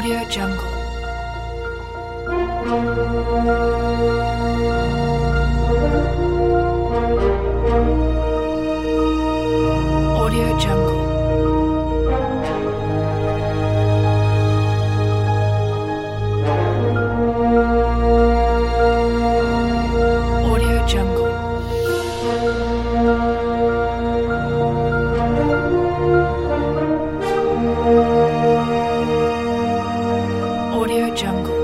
Audio Jungle. Jungle.